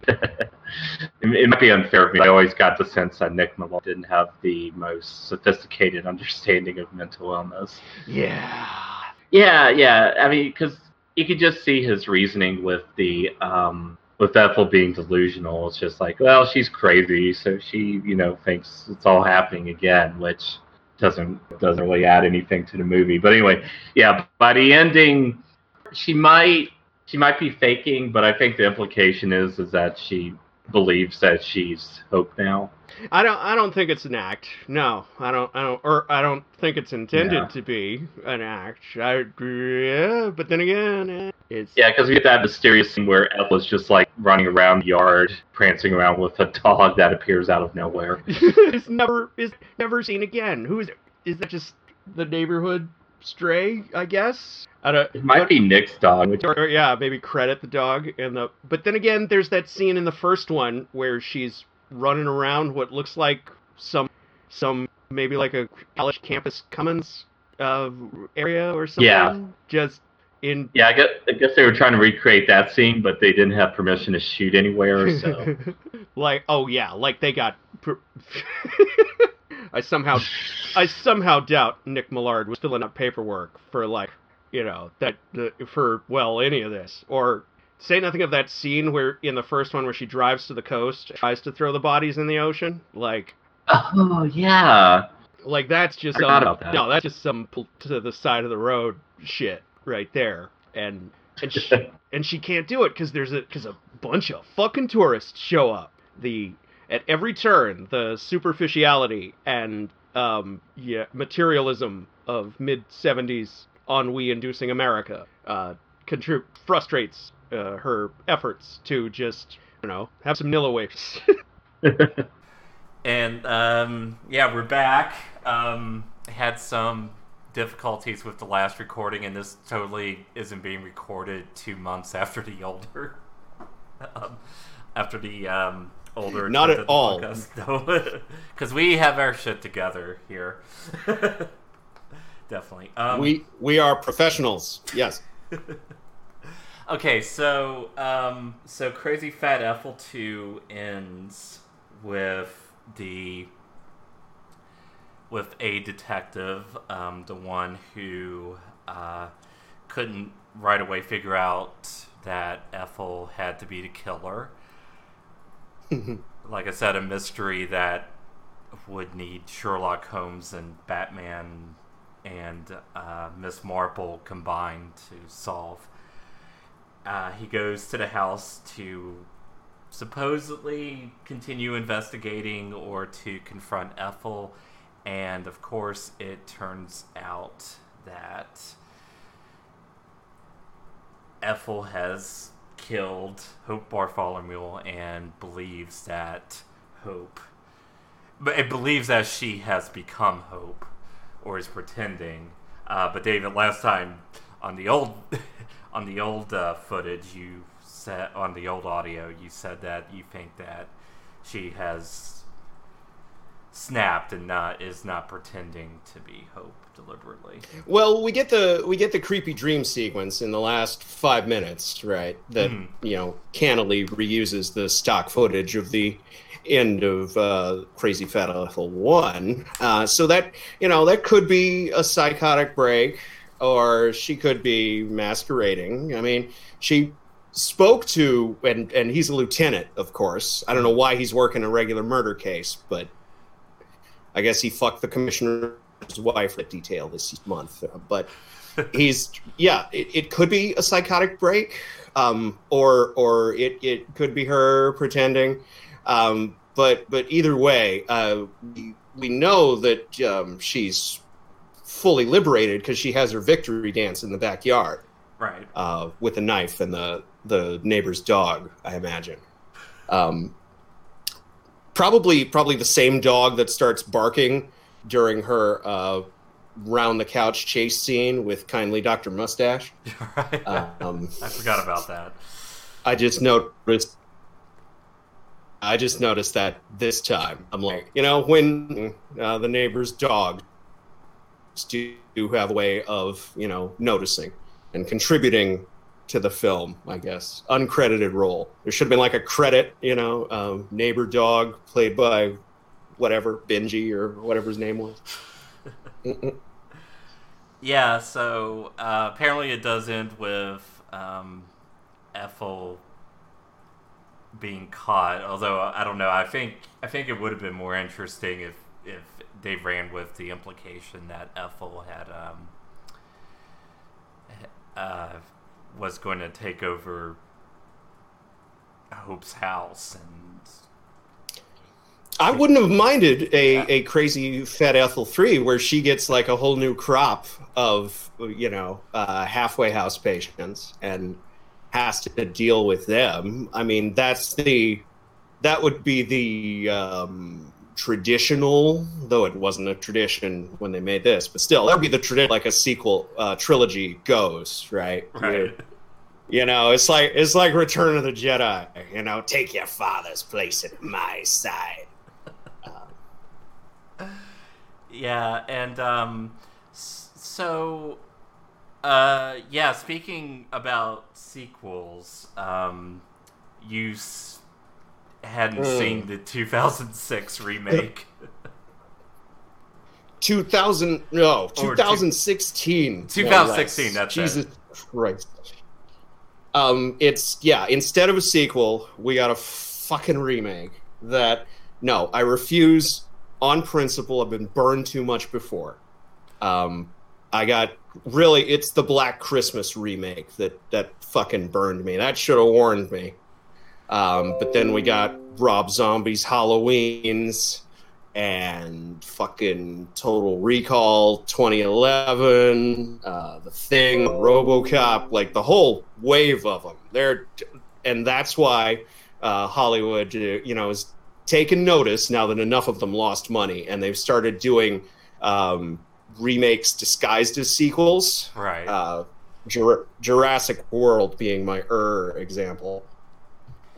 it, it might be unfair of me. I always got the sense that Nick Malone didn't have the most sophisticated understanding of mental illness. Yeah. Yeah, yeah. I mean, because you could just see his reasoning with the um, with Ethel being delusional. It's just like, well, she's crazy, so she, you know, thinks it's all happening again, which doesn't doesn't really add anything to the movie. But anyway, yeah. By the ending, she might she might be faking, but I think the implication is is that she believes that she's Hope now. I don't. I don't think it's an act. No, I don't. I don't. Or I don't think it's intended Yeah. to be an act. I, yeah, but then again, eh, it's Yeah, because we get that mysterious scene where Ethel's just like running around the yard, prancing around with a dog that appears out of nowhere. it's never is never seen again. Who is it? Is that just the neighborhood stray? I guess. I don't. It might be Nick's dog, which Or, or, yeah, maybe credit the dog and the. But then again, there's that scene in the first one where she's running around what looks like some some maybe like a college campus Cummins uh, area or something. Yeah. Just in. yeah, I guess, I guess they were trying to recreate that scene, but they didn't have permission to shoot anywhere. So like oh yeah, like they got. Per- I somehow, I somehow doubt Nick Millard was filling out paperwork for like, you know, that the, for well any of this or say nothing of that scene where in the first one where she drives to the coast, tries to throw the bodies in the ocean. Like oh yeah, Like that's just Forgot some, about that. no, that's just some to the side of the road shit right there. And and she, and she can't do it because there's a because a bunch of fucking tourists show up. The at every turn, the superficiality and um yeah materialism of mid '70s ennui-inducing America uh, contrib- frustrates uh, her efforts to just you know have some Nilla waves. And um, yeah, we're back. Um, had some difficulties with the last recording, and this totally isn't being recorded two months after the older, um, after the um, older. Not at all. because we have our shit together here. Definitely. Um, we we are professionals. Yes. Okay, so um, so Crazy Fat Ethel two ends with the with a detective, um, the one who uh, couldn't right away figure out that Ethel had to be the killer. Like I said, a mystery that would need Sherlock Holmes and Batman and uh, Miss Marple combined to solve. Uh, he goes to the house to supposedly continue investigating or to confront Ethel, and of course, it turns out that Ethel has killed Hope Bartholomew and believes that Hope, but it believes that she has become Hope, or is pretending. Uh, but David, last time on the old on the old uh, footage, you said on the old audio, you said that you think that she has snapped and not is not pretending to be Hope deliberately. Well, we get the we get the creepy dream sequence in the last five minutes, right? That Mhm. you know cannily reuses the stock footage of the end of uh, Crazy Fat Ethel One. Uh, so that you know that could be a psychotic break, or she could be masquerading. I mean, she spoke to and and he's a lieutenant, of course. I don't know why he's working a regular murder case, but I guess he fucked the commissioner's wife at detail this month. But he's yeah, it, it could be a psychotic break, um, or or it, it could be her pretending. Um, but but either way, uh, we we know that um, she's fully liberated because she has her victory dance in the backyard Right. uh, with a knife and the the neighbor's dog. I imagine. Um, probably probably the same dog that starts barking during her uh, round the couch chase scene with kindly Doctor Mustache. right. Um, I forgot about that. I just noticed. I just noticed that this time. I'm like, you know, when uh, the neighbor's dog do have a way of, you know, noticing and contributing to the film, I guess. Uncredited role. There should have been like a credit, you know, um, neighbor dog played by whatever, Benji or whatever his name was. Yeah, so uh, apparently it does end with um, Ethel being caught. Although I don't know, I think I think it would have been more interesting if if they ran with the implication that Ethel had um, uh, was going to take over Hope's house and I wouldn't have minded a, Yeah. a crazy Fat Ethel 3 where she gets like a whole new crop of, you know, uh, halfway house patients and has to deal with them. I mean, that's the, that would be the um, traditional, though it wasn't a tradition when they made this, but still, that would be the tradition like a sequel uh, trilogy goes, right? right. You know, it's like it's like Return of the Jedi. You know, take your father's place at my side. Yeah, and um, so uh, yeah. Speaking about sequels, um, you s- hadn't Mm. seen the 2006 remake. 2000 no Or two- 2016 no 2016, less. that's it. jesus christ um it's yeah instead of a sequel we got a fucking remake that no i refuse on principle. I've been burned too much before. Um, I got really it's the Black Christmas remake that that fucking burned me. That should have warned me. Um, but then we got Rob Zombie's Halloween's and fucking Total Recall 2011, uh, The Thing, RoboCop, like the whole wave of them. They're and that's why uh, Hollywood, uh, you know, is taken notice now that enough of them lost money and they've started doing um, remakes disguised as sequels. Right. Uh, Jur- Jurassic World being my er example.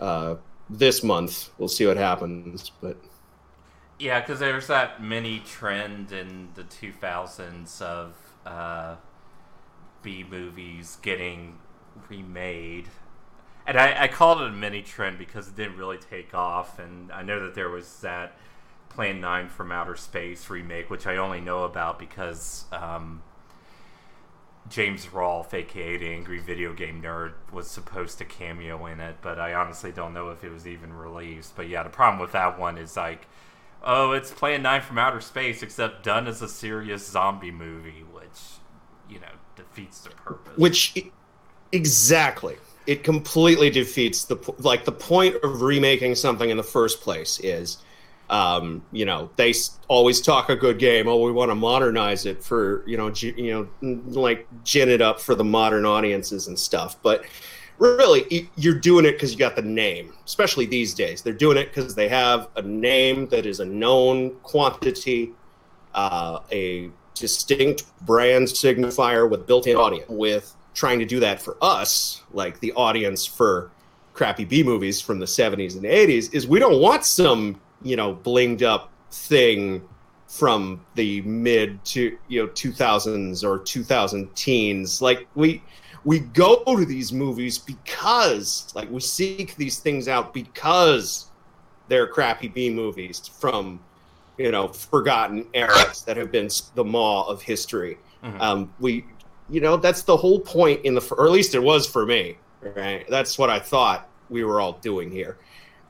Uh, this month, we'll see what happens, but. Yeah, because there's that mini trend in the 2000s of uh, B movies getting remade. And I, I called it a mini trend because it didn't really take off. And I know that there was that Plan 9 from Outer Space remake, which I only know about because um, James Rolfe, aka Angry Video Game Nerd, was supposed to cameo in it. But I honestly don't know if it was even released. But yeah, the problem with that one is like oh, it's Plan 9 from Outer Space, except done as a serious zombie movie, which, you know, defeats the purpose. Which, exactly. It completely defeats the, like, the point of remaking something in the first place is, um, you know, they always talk a good game. Oh, we want to modernize it for, you know, g- you know, like gin it up for the modern audiences and stuff. But really you're doing it because you got the name especially these days they're doing it because they have a name that is a known quantity uh, a distinct brand signifier with built-in audience with trying to do that for us like the audience for crappy b movies from the 70s and 80s is we don't want some you know blinged up thing from the mid to you know 2000s or 2000 teens like we we go to these movies because like we seek these things out because they're crappy B movies from you know forgotten eras that have been the maw of history. Mm-hmm. Um, we you know that's the whole point in the or at least it was for me. Right, that's what I thought we were all doing here,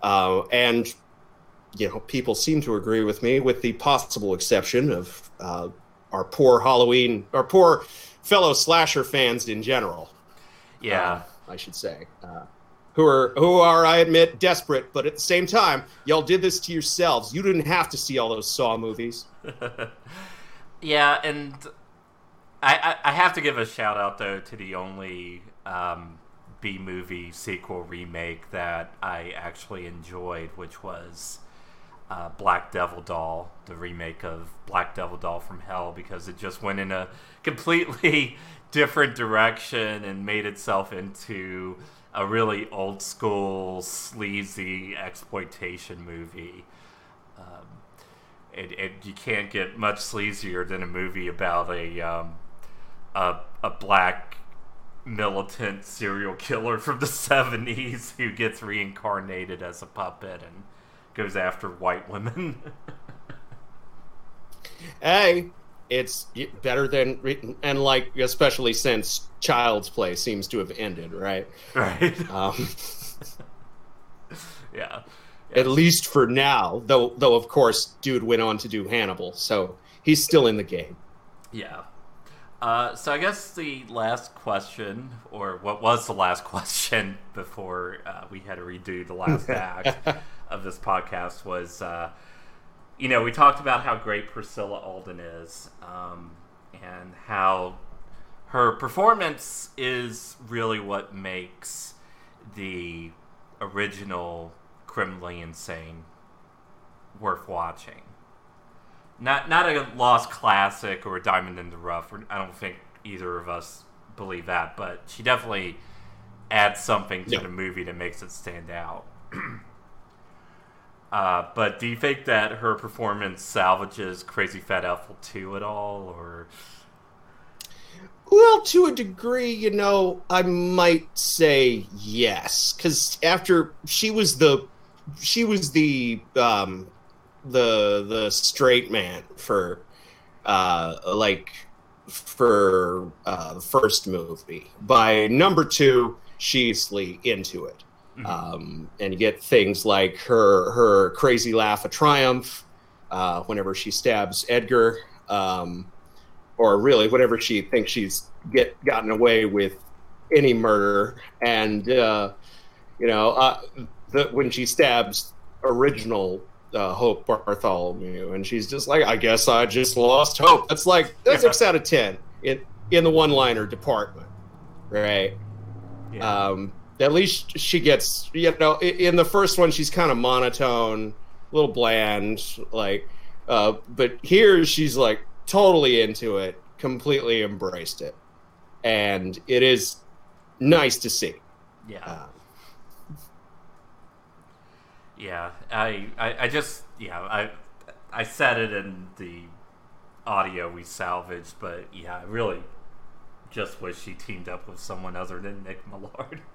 uh, and you know people seem to agree with me, with the possible exception of uh, our poor Halloween, our poor fellow slasher fans in general. Yeah, uh, I should say, uh, who are who are I admit desperate, but at the same time, y'all did this to yourselves. You didn't have to see all those Saw movies. yeah, and I, I, I have to give a shout out though to the only um, B movie sequel remake that I actually enjoyed, which was. Uh, Black Devil Doll, the remake of Black Devil Doll from Hell, because it just went in a completely different direction and made itself into a really old school sleazy exploitation movie. Um, and, and, you can't get much sleazier than a movie about a um, a, a black militant serial killer from the 70s who gets reincarnated as a puppet and goes after white women. hey, it's better than and like especially since Child's Play seems to have ended, right? Right. Um, yeah. At least for now, though. Though of course, dude went on to do Hannibal, so he's still in the game. Yeah. Uh, so I guess the last question, or what was the last question before uh, we had to redo the last act of this podcast, was uh, you know, we talked about how great Priscilla Alden is, um, and how her performance is really what makes the original Criminally Insane worth watching. Not not a lost classic or a diamond in the rough. I don't think either of us believe that, but she definitely adds something to yeah. the movie that makes it stand out. Uh, but do you think that her performance salvages Crazy Fat Ethel 2 at all, or? Well, to a degree, you know, I might say yes, because after she was the, she was the, um, the the straight man for, uh, like, for uh, the first movie. By number two, she's into it. Mm-hmm. Um, and you get things like her her crazy laugh of triumph, uh, whenever she stabs Edgar, um, or really whenever she thinks she's get gotten away with any murder, and uh, you know, uh, the, when she stabs original uh, Hope Bartholomew, and she's just like, "I guess I just lost hope." That's like that's Yeah. six out of ten in in the one-liner department, right? Yeah. Um, at least she gets, you know, in the first one she's kind of monotone, a little bland, like, uh, but here she's like totally into it, completely embraced it, and it is nice to see. yeah. Uh, Yeah, I, I, I just, yeah, I, I said it in the audio we salvaged, but yeah, I really just wish she teamed up with someone other than Nick Millard.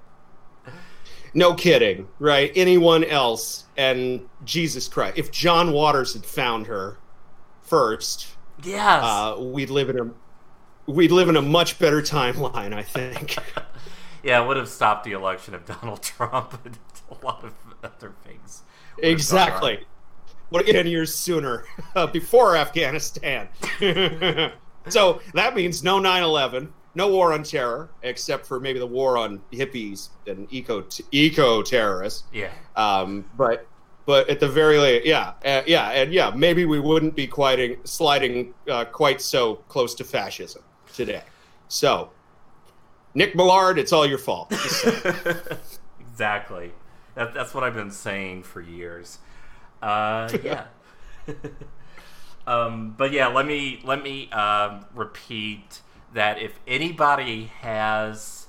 no kidding, right? Anyone else, and Jesus Christ, if John Waters had found her first, Yes. uh, we'd live in a we'd live in a much better timeline, I think. yeah, it would have stopped the election of Donald Trump and a lot of other things. would have gone Exactly. Would have 10 years sooner, uh, before Afghanistan. so that means no 9 11, no war on terror, except for maybe the war on hippies and eco eco terrorists. Yeah. Um, but but at the very least, yeah, uh, yeah, and yeah, maybe we wouldn't be quite sliding uh, quite so close to fascism today. So, Nick Millard, it's all your fault. Exactly. That, that's what I've been saying for years. Uh, yeah. um, but yeah, let me let me um, repeat that if anybody has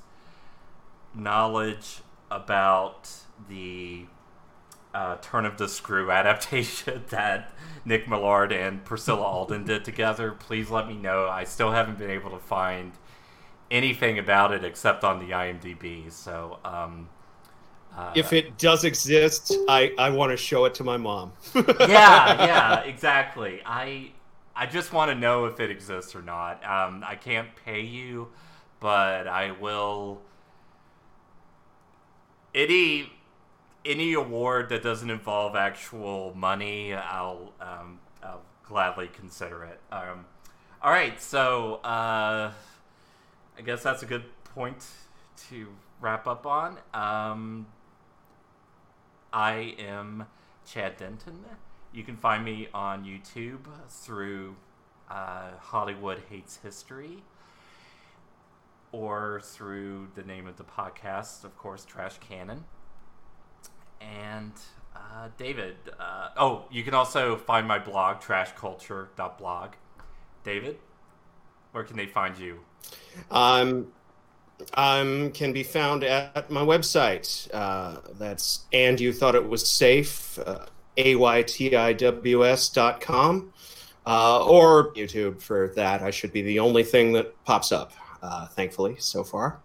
knowledge about the uh, Turn of the Screw adaptation that Nick Millard and Priscilla Alden did together, please let me know. I still haven't been able to find anything about it except on the IMDb. So, um, uh, if it does exist, I, I want to show it to my mom. yeah, yeah, exactly. I I just want to know if it exists or not. Um, I can't pay you, but I will. Any any award that doesn't involve actual money, I'll um, I'll gladly consider it. Um, all right, so uh, I guess that's a good point to wrap up on. Um, I am Chad Denton. You can find me on YouTube through uh, Hollywood Hates History or through the name of the podcast, of course, Trash Cannon. And uh, David, uh, oh, you can also find my blog, trashculture.blog. David, where can they find you? um, um, can be found at my website. Uh, that's and you thought it was safe. Uh, aytiws dot com uh, or YouTube for that. I should be the only thing that pops up, uh, thankfully, so far.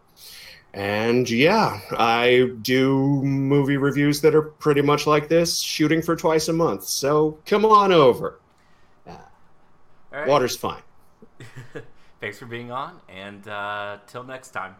And yeah, I do movie reviews that are pretty much like this, shooting for twice a month. So come on over. Uh, All right. water's fine. Thanks for being on, and uh, till next time.